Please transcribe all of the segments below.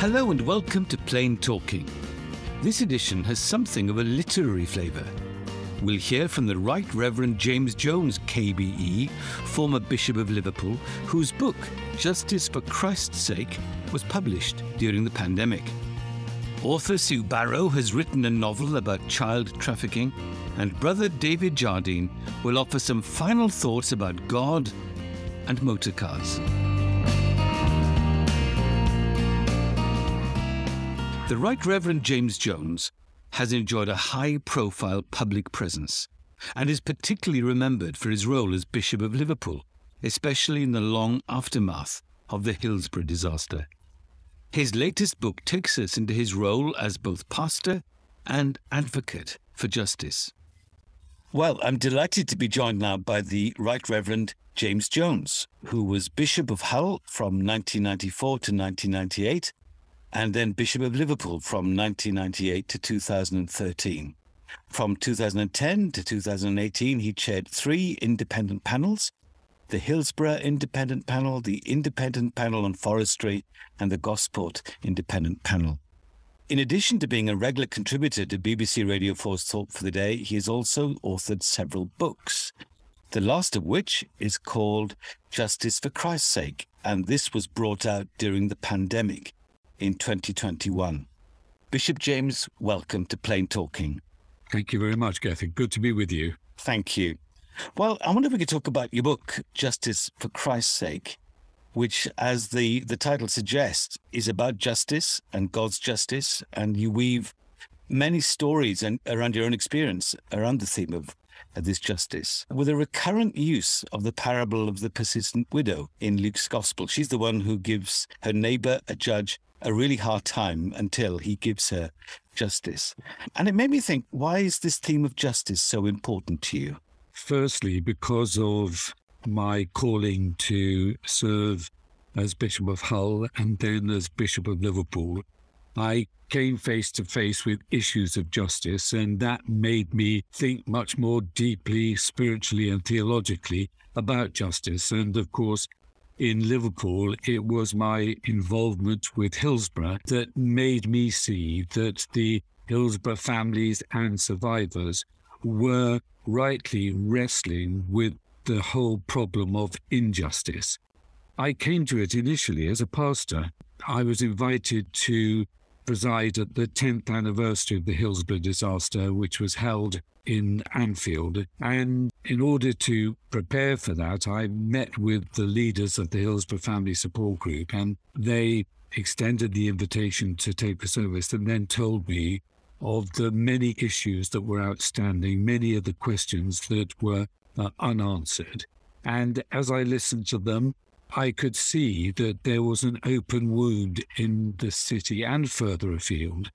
Hello and welcome to Plain Talking. This edition has something of a literary flavour. We'll hear from the Right Reverend James Jones, KBE, former Bishop of Liverpool, whose book, Justice for Christ's Sake, was published during the pandemic. Author Sue Barrow has written a novel about child trafficking, and Brother David Jardine will offer some final thoughts about God and motorcars. The Right Reverend James Jones has enjoyed a high profile public presence and is particularly remembered for his role as Bishop of Liverpool, especially in the long aftermath of the Hillsborough disaster. His latest book takes us into his role as both pastor and advocate for justice. Well, I'm delighted to be joined now by the Right Reverend James Jones, who was Bishop of Hull from 1994 to 1998 and then Bishop of Liverpool from 1998 to 2013. From 2010 to 2018, he chaired three independent panels the Hillsborough Independent Panel, the Independent Panel on Forestry, and the Gosport Independent Panel. In addition to being a regular contributor to BBC Radio 4's Thought for the Day, he has also authored several books, the last of which is called Justice for Christ's Sake, and this was brought out during the pandemic in 2021. Bishop James, welcome to Plain Talking. Thank you very much, Gethin. Good to be with you. Thank you. Well, I wonder if we could talk about your book, Justice for Christ's Sake, which, as the, the title suggests, is about justice and God's justice. And you weave many stories and around your own experience around the theme of this justice, with a recurrent use of the parable of the persistent widow in Luke's gospel. She's the one who gives her neighbor, a judge, a really hard time until he gives her justice. And it made me think why is this theme of justice so important to you? Firstly, because of my calling to serve as Bishop of Hull and then as Bishop of Liverpool, I came face to face with issues of justice, and that made me think much more deeply, spiritually, and theologically about justice. And of course, in Liverpool, it was my involvement with Hillsborough that made me see that the Hillsborough families and survivors were rightly wrestling with the whole problem of injustice. I came to it initially as a pastor. I was invited to preside at the 10th anniversary of the Hillsborough disaster, which was held in Anfield. And in order to prepare for that, I met with the leaders of the Hillsborough Family Support Group, and they extended the invitation to take the service and then told me of the many issues that were outstanding, many of the questions that were uh, unanswered. And as I listened to them, I could see that there was an open wound in the city and further afield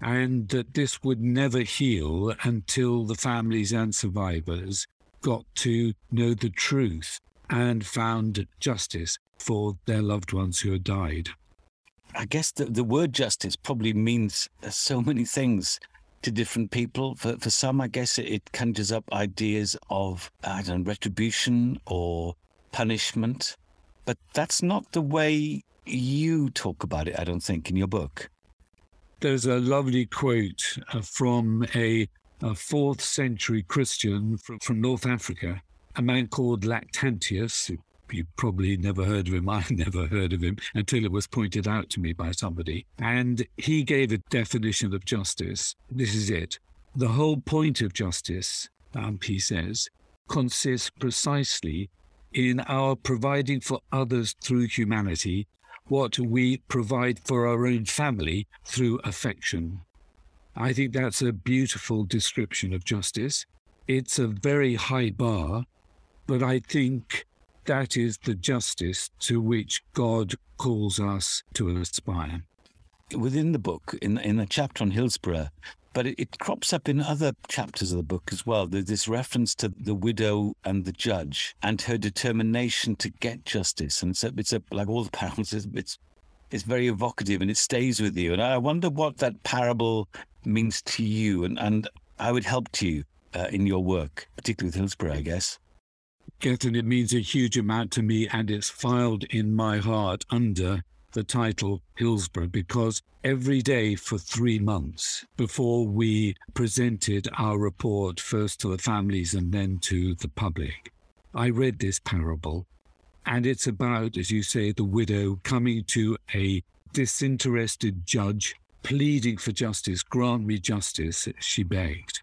and that this would never heal until the families and survivors got to know the truth and found justice for their loved ones who had died. I guess the, the word justice probably means uh, so many things to different people. For, for some, I guess it, it conjures up ideas of, I don't know, retribution or punishment. But that's not the way you talk about it, I don't think, in your book. There's a lovely quote uh, from a, a, fourth century Christian from, from North Africa, a man called Lactantius. You probably never heard of him. I never heard of him until it was pointed out to me by somebody. And he gave a definition of justice. This is it. The whole point of justice, um, he says, consists precisely in our providing for others through humanity what we provide for our own family through affection. I think that's a beautiful description of justice. It's a very high bar, but I think that is the justice to which God calls us to aspire. Within the book, in, in a chapter on Hillsborough, but it, it, crops up in other chapters of the book as well. There's this reference to the widow and the judge and her determination to get justice. And a, it's a, like all the parables, it's, it's, it's very evocative and it stays with you. And I wonder what that parable means to you and, and how it helped you uh, in your work, particularly with Hillsborough, I guess. Gethin, it means a huge amount to me and it's filed in my heart under the title Hillsborough because every day for three months before we presented our report first to the families and then to the public, I read this parable. And it's about, as you say, the widow coming to a disinterested judge, pleading for justice, grant me justice, she begged.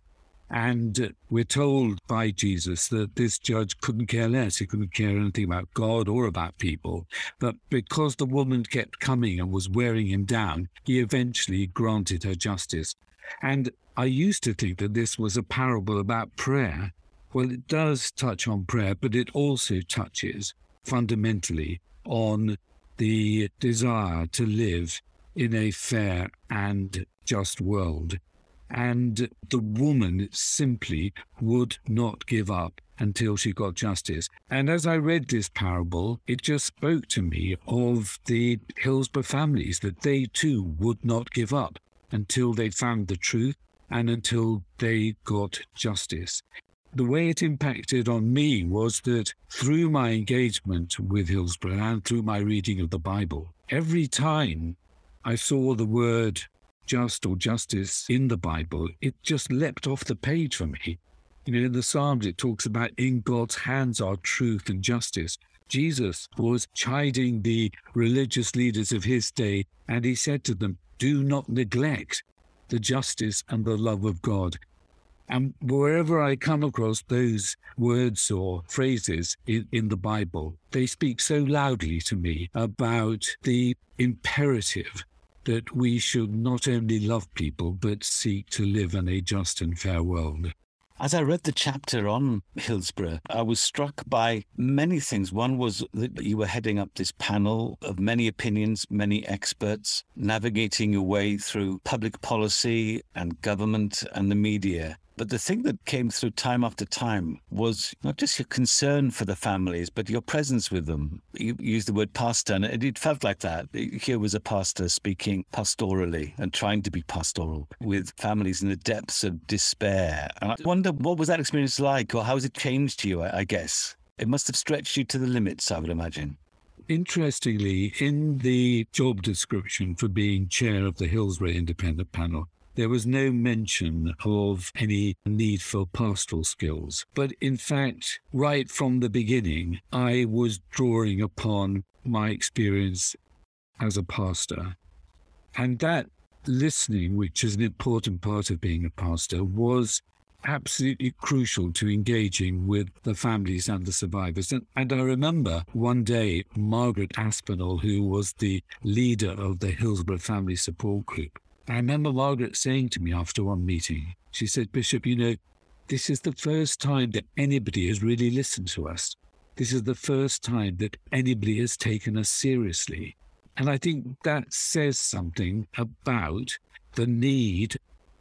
And we're told by Jesus that this judge couldn't care less. He couldn't care anything about God or about people. But because the woman kept coming and was wearing him down, he eventually granted her justice. And I used to think that this was a parable about prayer. Well, it does touch on prayer, but it also touches fundamentally on the desire to live in a fair and just world. And the woman simply would not give up until she got justice. And as I read this parable, it just spoke to me of the Hillsborough families that they too would not give up until they found the truth and until they got justice. The way it impacted on me was that through my engagement with Hillsborough and through my reading of the Bible, every time I saw the word just or justice in the Bible, it just leapt off the page for me. You know, in the Psalms, it talks about in God's hands are truth and justice. Jesus was chiding the religious leaders of his day, and he said to them, Do not neglect the justice and the love of God. And wherever I come across those words or phrases in, in, the Bible, they speak so loudly to me about the imperative that we should not only love people, but seek to live in a just and fair world. As I read the chapter on Hillsborough, I was struck by many things. One was that you were heading up this panel of many opinions, many experts, navigating your way through public policy and government and the media. But the thing that came through time after time was not just your concern for the families, but your presence with them. You used the word pastor, and it felt like that. Here was a pastor speaking pastorally and trying to be pastoral with families in the depths of despair. And I wonder, what was that experience like, or how has it changed you, I guess? It must have stretched you to the limits, I would imagine. Interestingly, in the job description for being chair of the Hillsborough Independent Panel, there was no mention of any need for pastoral skills. But in fact, right from the beginning, I was drawing upon my experience as a pastor. And that listening, which is an important part of being a pastor, was absolutely crucial to engaging with the families and the survivors. And, and, I remember one day, Margaret Aspinall, who was the leader of the Hillsborough Family Support Group, I remember Margaret saying to me after one meeting, she said, Bishop, you know, this is the first time that anybody has really listened to us. This is the first time that anybody has taken us seriously. And I think that says something about the need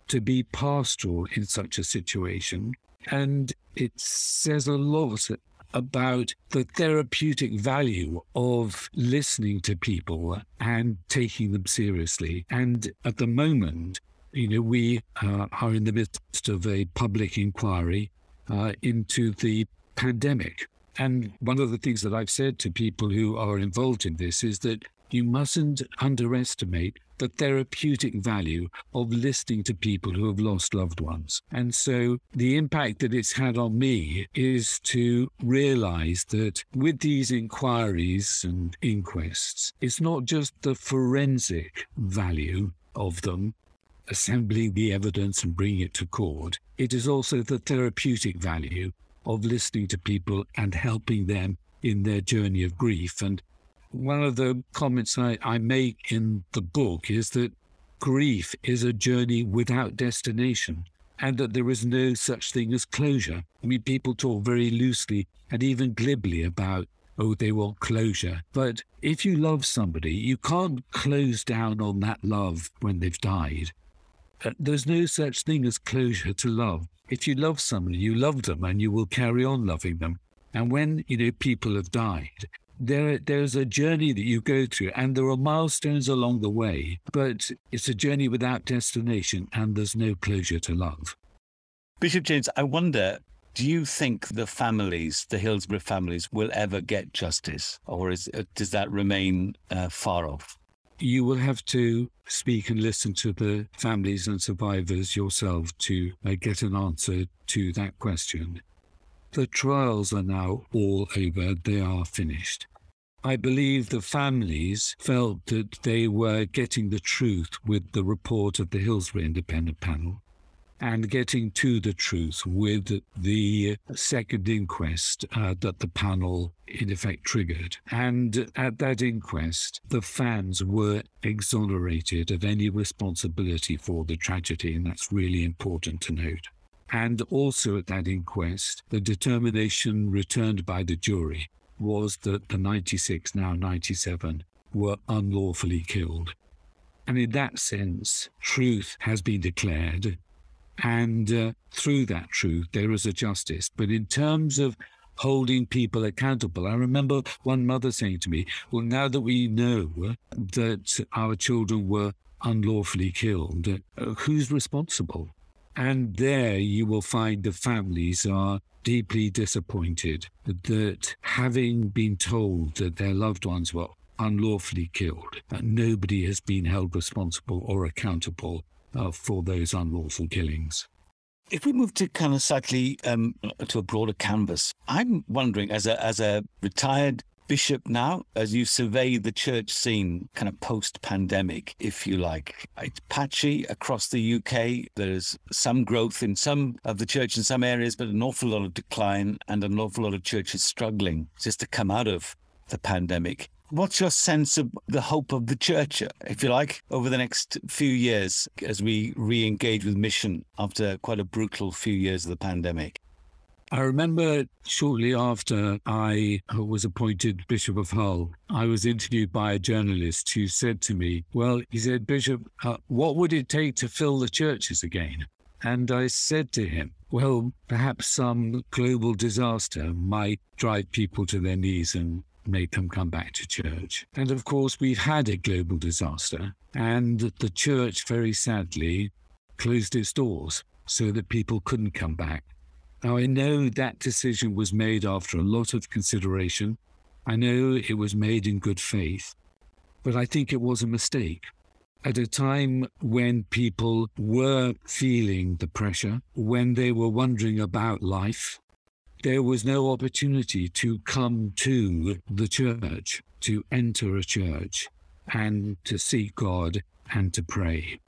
to be pastoral in such a situation. And it says a lot about the therapeutic value of listening to people and taking them seriously. And at the moment, you know, we uh, are in the midst of a public inquiry uh, into the pandemic. And one of the things that I've said to people who are involved in this is that you mustn't underestimate the therapeutic value of listening to people who have lost loved ones. And so the impact that it's had on me is to realize that with these inquiries and inquests, it's not just the forensic value of them, assembling the evidence and bringing it to court, it is also the therapeutic value of listening to people and helping them in their journey of grief. And one of the comments I, I make in the book is that grief is a journey without destination and that there is no such thing as closure. I mean, people talk very loosely and even glibly about, oh, they want closure. But if you love somebody, you can't close down on that love when they've died. Uh, there's no such thing as closure to love. If you love somebody, you love them and you will carry on loving them. And when, you know, people have died, there there's a journey that you go through and there are milestones along the way but it's a journey without destination and there's no closure to love bishop james i wonder do you think the families the hillsborough families will ever get justice or is uh, does that remain uh, far off you will have to speak and listen to the families and survivors yourself to uh, get an answer to that question. The trials are now all over, they are finished. I believe the families felt that they were getting the truth with the report of the Hillsborough Independent Panel and getting to the truth with the second inquest uh, that the panel in effect triggered. And at that inquest, the fans were exonerated of any responsibility for the tragedy, and that's really important to note. And also at that inquest, the determination returned by the jury was that the 96, now 97, were unlawfully killed. And in that sense, truth has been declared and uh, through that truth, there is a justice. But in terms of holding people accountable, I remember one mother saying to me, Well, now that we know that our children were unlawfully killed, uh, who's responsible? And there you will find the families are deeply disappointed that having been told that their loved ones were unlawfully killed, that nobody has been held responsible or accountable uh, for those unlawful killings. If we move to kind of slightly um, to a broader canvas, I'm wondering, as a as a retired bishop now, as you survey the church scene, kind of post pandemic, if you like, it's patchy across the UK. There's some growth in some of the church in some areas, but an awful lot of decline and an awful lot of churches struggling just to come out of the pandemic. What's your sense of the hope of the church, if you like, over the next few years as we re engage with mission after quite a brutal few years of the pandemic? I remember shortly after I was appointed Bishop of Hull, I was interviewed by a journalist who said to me, Well, he said, Bishop, uh, what would it take to fill the churches again? And I said to him, Well, perhaps some global disaster might drive people to their knees and make them come back to church. And of course, we've had a global disaster, and the church very sadly closed its doors so that people couldn't come back. Now, I know that decision was made after a lot of consideration. I know it was made in good faith, but I think it was a mistake. At a time when people were feeling the pressure, when they were wondering about life, there was no opportunity to come to the church, to enter a church, and to seek God and to pray.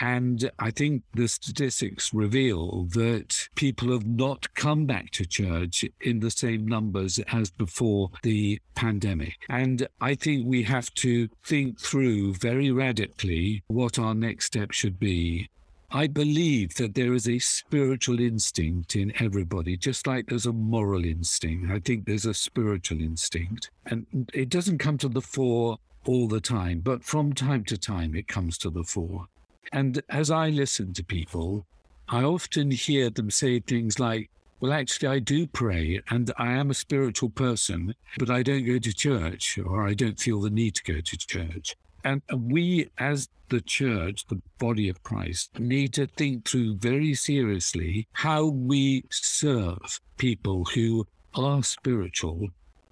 And I think the statistics reveal that people have not come back to church in the same numbers as before the pandemic. And I think we have to think through very radically what our next step should be I believe that there is a spiritual instinct in everybody, just like there's a moral instinct. I think there's a spiritual instinct. And it doesn't come to the fore all the time, but from time to time it comes to the fore. And as I listen to people, I often hear them say things like, well, actually, I do pray and I am a spiritual person, but I don't go to church or I don't feel the need to go to church. And we, as the church, the body of Christ, need to think through very seriously how we serve people who are spiritual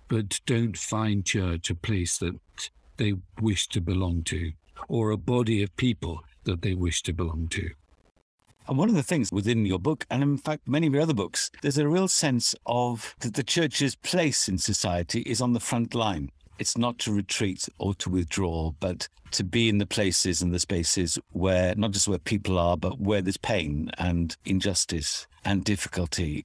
but don't find church a place that they wish to belong to or a body of people that they wish to belong to. And one of the things within your book, and in fact many of your other books, there's a real sense of that the church's place in society is on the front line it's not to retreat or to withdraw, but to be in the places and the spaces where not just where people are, but where there's pain and injustice and difficulty.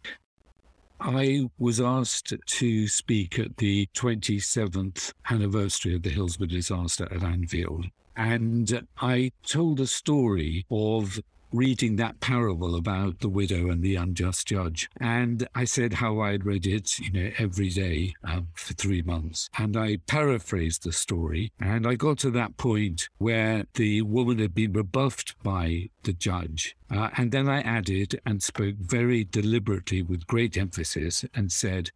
I was asked to speak at the 27th anniversary of the Hillsborough disaster at Anfield. And I told a story of reading that parable about the widow and the unjust judge. And I said how I'd read it, you know, every day um, for three months. And I paraphrased the story. And I got to that point where the woman had been rebuffed by the judge. Uh, and then I added and spoke very deliberately with great emphasis and said,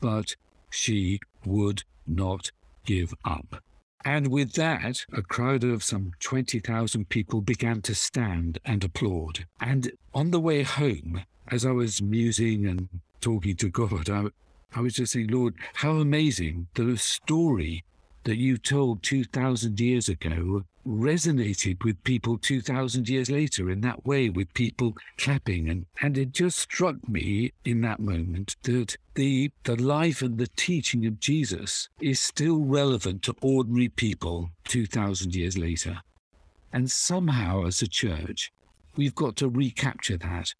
but she would not give up. And with that, a crowd of some 20,000 people began to stand and applaud. And on the way home, as I was musing and talking to God, I, I was just saying, Lord, how amazing the story that you told 2,000 years ago resonated with people 2,000 years later in that way, with people clapping. And, and it just struck me in that moment that the, the life and the teaching of Jesus is still relevant to ordinary people 2,000 years later. And somehow, as a church, we've got to recapture that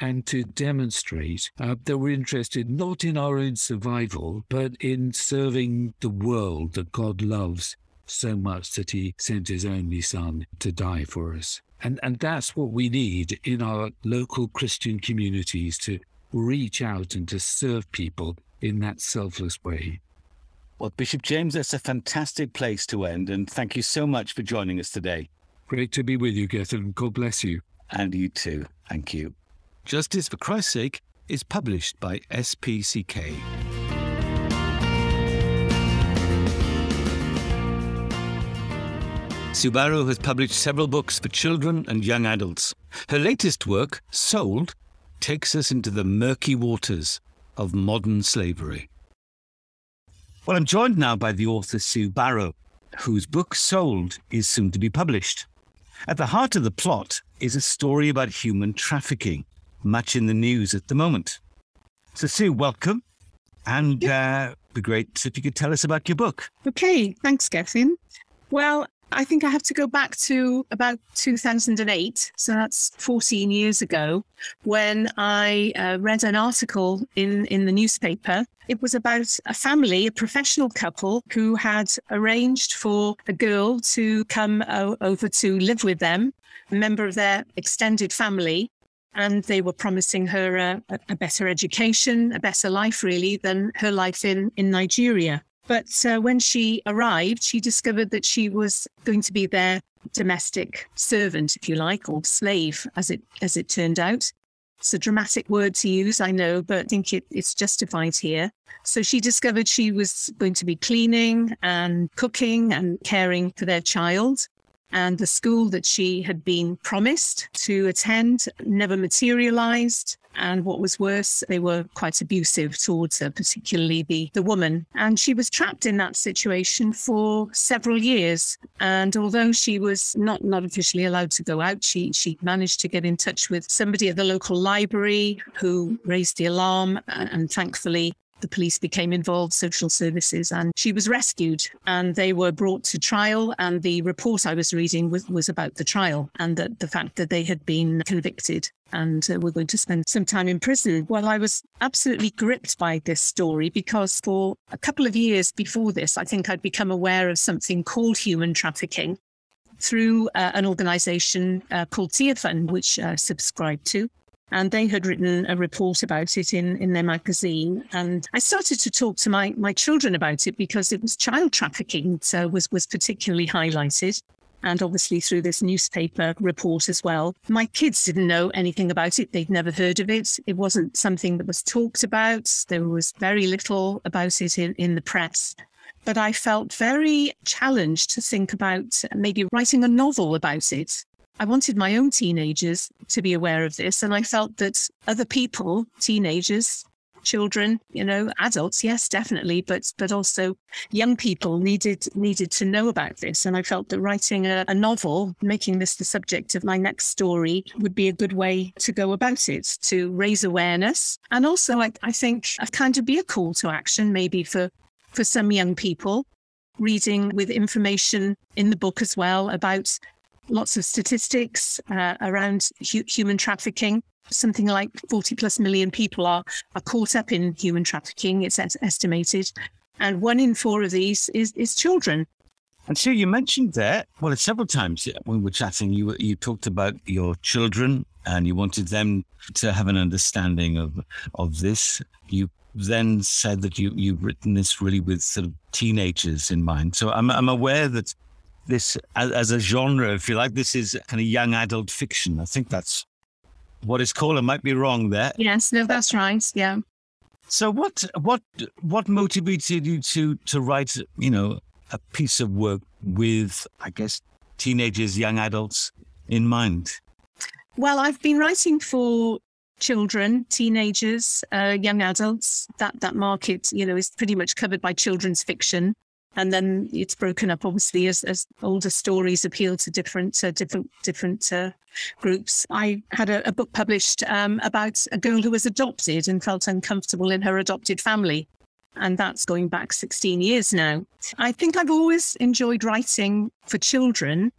and to demonstrate uh, that we're interested not in our own survival, but in serving the world that God loves so much that he sent his only son to die for us. And, and that's what we need in our local Christian communities to reach out and to serve people in that selfless way. Well, Bishop James, that's a fantastic place to end. And thank you so much for joining us today. Great to be with you, Gethin. God bless you. And you too. Thank you. Justice for Christ's Sake is published by SPCK. Sue Barrow has published several books for children and young adults. Her latest work, Sold, takes us into the murky waters of modern slavery. Well, I'm joined now by the author Sue Barrow, whose book Sold is soon to be published. At the heart of the plot is a story about human trafficking much in the news at the moment. So, Sue, welcome. And uh, be great if you could tell us about your book. Okay, thanks, Gethin. Well, I think I have to go back to about 2008. So that's 14 years ago when I uh, read an article in, in the newspaper. It was about a family, a professional couple who had arranged for a girl to come o- over to live with them, a member of their extended family and they were promising her a, a, better education, a better life, really, than her life in, in Nigeria. But uh, when she arrived, she discovered that she was going to be their domestic servant, if you like, or slave, as it as it turned out. It's a dramatic word to use, I know, but I think it, it's justified here. So she discovered she was going to be cleaning and cooking and caring for their child and the school that she had been promised to attend never materialized. And what was worse, they were quite abusive towards her, particularly the, the woman. And she was trapped in that situation for several years. And although she was not, not officially allowed to go out, she, she managed to get in touch with somebody at the local library who raised the alarm. And thankfully, the police became involved, social services, and she was rescued and they were brought to trial. And the report I was reading was, was about the trial and that the fact that they had been convicted and uh, were going to spend some time in prison. Well, I was absolutely gripped by this story because for a couple of years before this, I think I'd become aware of something called human trafficking through uh, an organization uh, called Tearfund, which I subscribed to and they had written a report about it in, in their magazine. And I started to talk to my, my children about it because it was child trafficking so was, was particularly highlighted. And obviously through this newspaper report as well. My kids didn't know anything about it. They'd never heard of it. It wasn't something that was talked about. There was very little about it in, in the press but I felt very challenged to think about maybe writing a novel about it. I wanted my own teenagers to be aware of this. And I felt that other people, teenagers, children, you know, adults, yes, definitely, but but also young people needed needed to know about this. And I felt that writing a, a novel, making this the subject of my next story, would be a good way to go about it, to raise awareness. And also I, I think a kind of be a call to action, maybe for for some young people reading with information in the book as well about lots of statistics uh, around hu- human trafficking. Something like 40 plus million people are, are caught up in human trafficking, it's estimated. And one in four of these is, is children. And so you mentioned that, well, several times when we were chatting, you, you talked about your children and you wanted them to have an understanding of, of this. You then said that you, you've written this really with sort of teenagers in mind. So I'm, I'm aware that this as, as, a genre, if you like. This is kind of young adult fiction. I think that's what it's called. I might be wrong there. Yes, no, that's right. Yeah. So what what what motivated you to to write you know a piece of work with I guess teenagers, young adults in mind? Well, I've been writing for children, teenagers, uh, young adults. That that market, you know, is pretty much covered by children's fiction and then it's broken up obviously as, as older stories appeal to different uh, different different uh, groups. I had a, a book published um, about a girl who was adopted and felt uncomfortable in her adopted family. And that's going back 16 years now. I think I've always enjoyed writing for children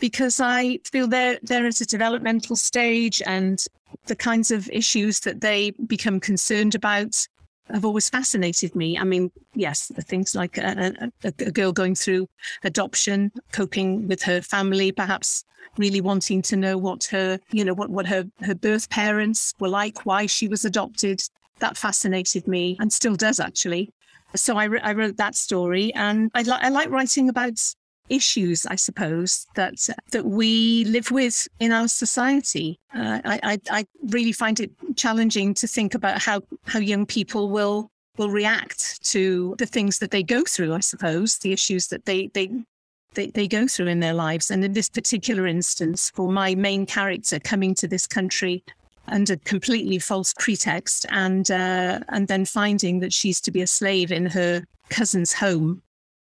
because I feel they're, they're at a developmental stage and the kinds of issues that they become concerned about have always fascinated me. I mean, yes, the things like a, a, a, girl going through adoption, coping with her family, perhaps really wanting to know what her, you know, what, what her, her birth parents were like, why she was adopted. That fascinated me and still does actually. So I, I wrote that story and I, li- I like writing about issues, I suppose, that that we live with in our society. Uh, I, I, I really find it challenging to think about how how young people will will react to the things that they go through. I suppose the issues that they they. They, they go through in their lives. And in this particular instance, for my main character coming to this country under completely false pretext and uh, and then finding that she's to be a slave in her cousin's home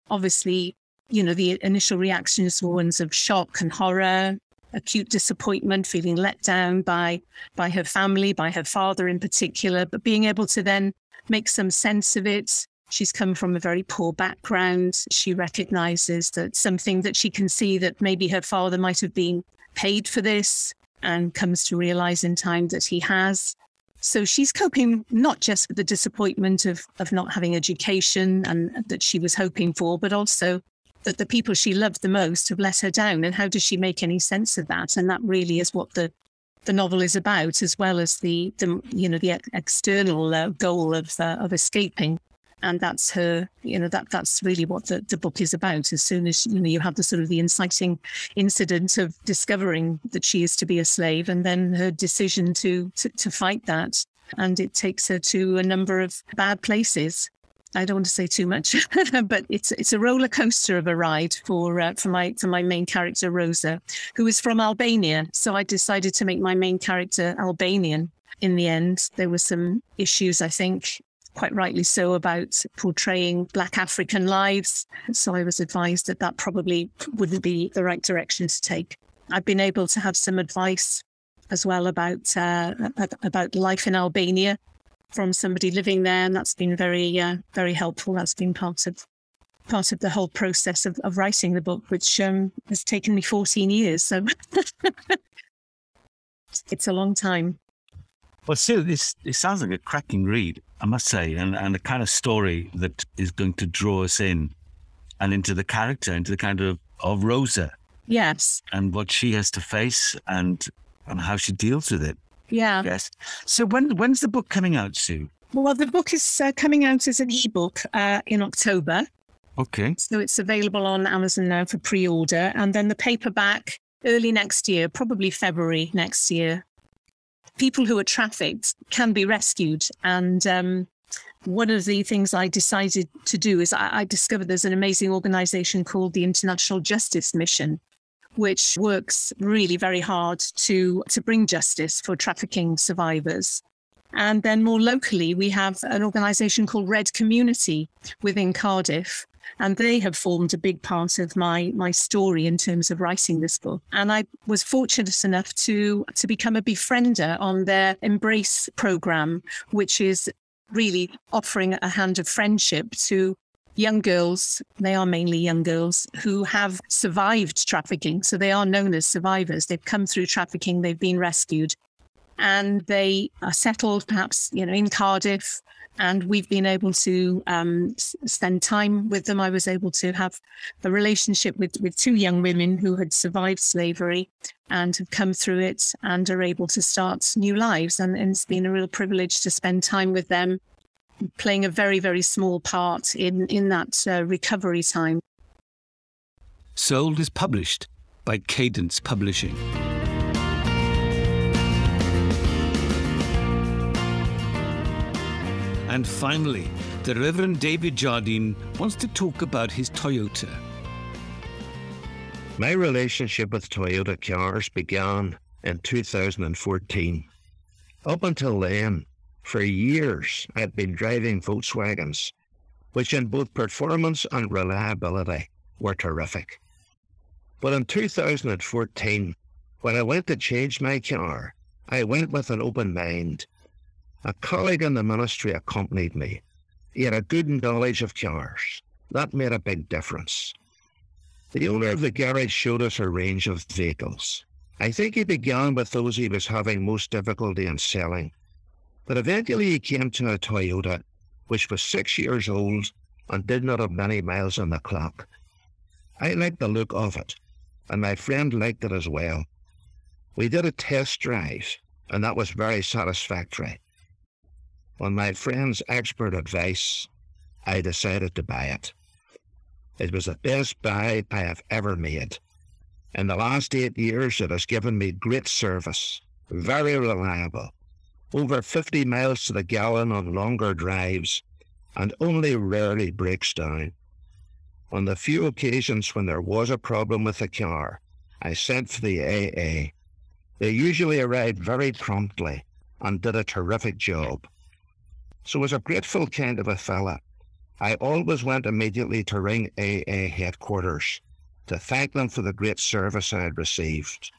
obviously you know, the initial reactions were ones of shock and horror, acute disappointment, feeling let down by by her family, by her father in particular, but being able to then make some sense of it. She's come from a very poor background. She recognizes that something that she can see that maybe her father might have been paid for this and comes to realize in time that he has. So she's coping not just with the disappointment of, of not having education and that she was hoping for, but also that the people she loved the most have let her down and how does she make any sense of that? And that really is what the the novel is about as well as the the you know the external uh, goal of uh, of escaping. And that's her you know that that's really what the, the book is about. As soon as you know you have the sort of the inciting incident of discovering that she is to be a slave and then her decision to to, to fight that. And it takes her to a number of bad places I don't want to say too much, but it's it's a roller coaster of a ride for uh, for my for my main character Rosa, who is from Albania. So I decided to make my main character Albanian. In the end, there were some issues, I think, quite rightly so, about portraying Black African lives. So I was advised that that probably wouldn't be the right direction to take. I've been able to have some advice as well about uh, about life in Albania from somebody living there, and that's been very uh, very helpful. That's been part of part of the whole process of, of writing the book, which um, has taken me 14 years. So it's a long time. Well, still, this it sounds like a cracking read, I must say, and, and a kind of story that is going to draw us in and into the character, into the kind of of Rosa. Yes. And what she has to face and and how she deals with it. Yeah. Yes. So when when's the book coming out, Sue? Well, the book is uh, coming out as an ebook uh, in October. Okay. So it's available on Amazon now for pre-order, and then the paperback early next year, probably February next year. People who are trafficked can be rescued, and um, one of the things I decided to do is I, I discovered there's an amazing organization called the International Justice Mission, which works really very hard to, to bring justice for trafficking survivors. And then more locally, we have an organization called Red Community within Cardiff. And they have formed a big part of my my story in terms of writing this book. And I was fortunate enough to to become a befriender on their Embrace program, which is really offering a hand of friendship to young girls, they are mainly young girls, who have survived trafficking. So they are known as survivors. They've come through trafficking, they've been rescued, and they are settled perhaps, you know, in Cardiff. And we've been able to um, spend time with them. I was able to have a relationship with, with two young women who had survived slavery and have come through it and are able to start new lives. And, and it's been a real privilege to spend time with them playing a very, very small part in, in that uh, recovery time. Sold is published by Cadence Publishing. And finally, the Reverend David Jardine wants to talk about his Toyota. My relationship with Toyota cars began in 2014. Up until then, for years, I'd been driving Volkswagens, which in both performance and reliability were terrific. But in 2014, when I went to change my car, I went with an open mind. A colleague in the ministry accompanied me. He had a good knowledge of cars. That made a big difference. The owner of the garage showed us a range of vehicles. I think he began with those he was having most difficulty in selling, but eventually he came to a Toyota, which was six years old and did not have many miles on the clock. I liked the look of it, and my friend liked it as well. We did a test drive, and that was very satisfactory. On my friend's expert advice, I decided to buy it. It was the best buy I have ever made. In the last eight years, it has given me great service, very reliable, over 50 miles to the gallon on longer drives, and only rarely breaks down. On the few occasions when there was a problem with the car, I sent for the AA. They usually arrived very promptly and did a terrific job. So, as a grateful kind of a fella, I always went immediately to Ring AA headquarters to thank them for the great service I had received.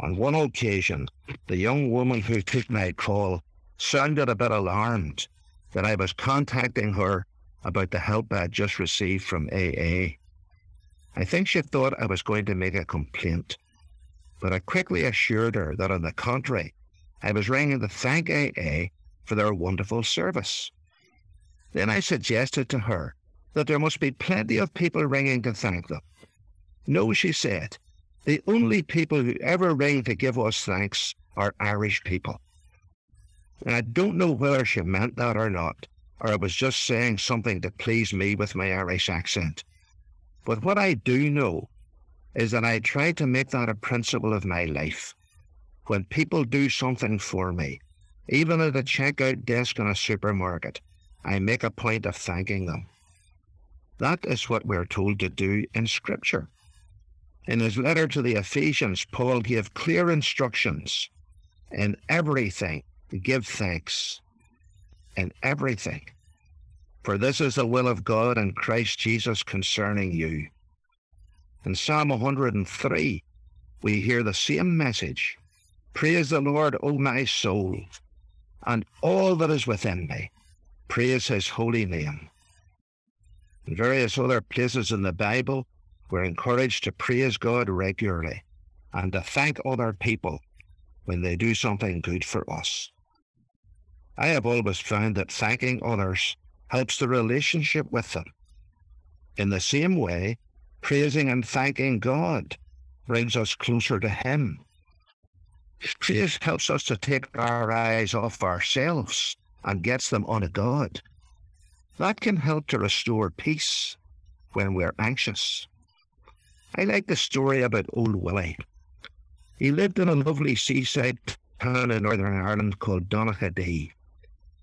On one occasion, the young woman who took my call sounded a bit alarmed that I was contacting her about the help I had just received from AA. I think she thought I was going to make a complaint, but I quickly assured her that, on the contrary, I was ringing to thank AA for their wonderful service. Then I suggested to her that there must be plenty of people ringing to thank them. No, she said, the only people who ever ring to give us thanks are Irish people. And I don't know whether she meant that or not, or I was just saying something to please me with my Irish accent. But what I do know is that I try to make that a principle of my life. When people do something for me, even at a checkout desk in a supermarket, I make a point of thanking them. That is what we're told to do in Scripture. In his letter to the Ephesians, Paul gave clear instructions in everything give thanks. In everything. For this is the will of God in Christ Jesus concerning you. In Psalm 103, we hear the same message Praise the Lord, O my soul, and all that is within me praise his holy name. In various other places in the Bible, we're encouraged to praise God regularly and to thank other people when they do something good for us. I have always found that thanking others helps the relationship with them. In the same way, praising and thanking God brings us closer to Him. Praise helps us to take our eyes off ourselves and gets them on a God. That can help to restore peace when we're anxious. I like the story about old Willie. He lived in a lovely seaside town in Northern Ireland called Donaghadee.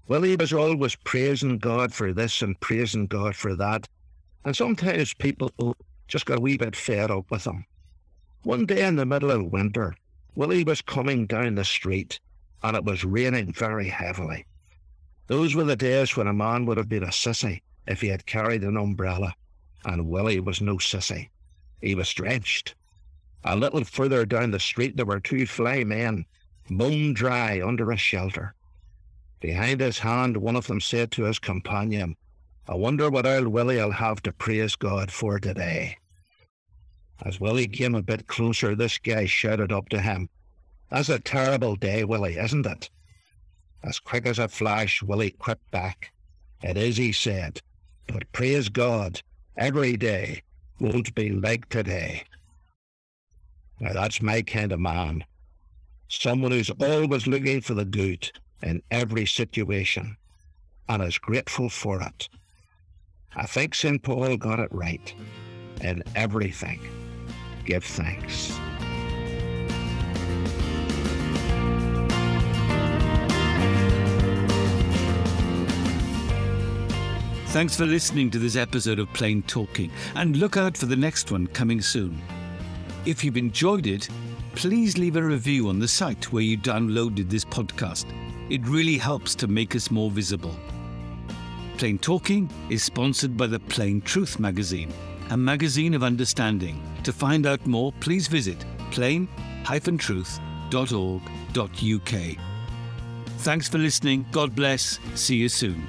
Willie was always praising God for this and praising God for that, and sometimes people just got a wee bit fed up with him. One day in the middle of winter, Willie was coming down the street, and it was raining very heavily. Those were the days when a man would have been a sissy if he had carried an umbrella, and Willie was no sissy. He was drenched. A little further down the street there were two fly men, bone dry under a shelter. Behind his hand, one of them said to his companion, I wonder what old Willie'll have to praise God for today. As Willie came a bit closer, this guy shouted up to him, That's a terrible day, Willie, isn't it? As quick as a flash, Willie crept back. It is, he said, but praise God, every day won't be like today. Now that's my kind of man. Someone who's always looking for the good in every situation and is grateful for it. I think St. Paul got it right. In everything, give thanks. Thanks for listening to this episode of Plain Talking, and look out for the next one coming soon. If you've enjoyed it, please leave a review on the site where you downloaded this podcast. It really helps to make us more visible. Plain Talking is sponsored by the Plain Truth magazine, a magazine of understanding. To find out more, please visit plain-truth.org.uk. Thanks for listening. God bless. See you soon.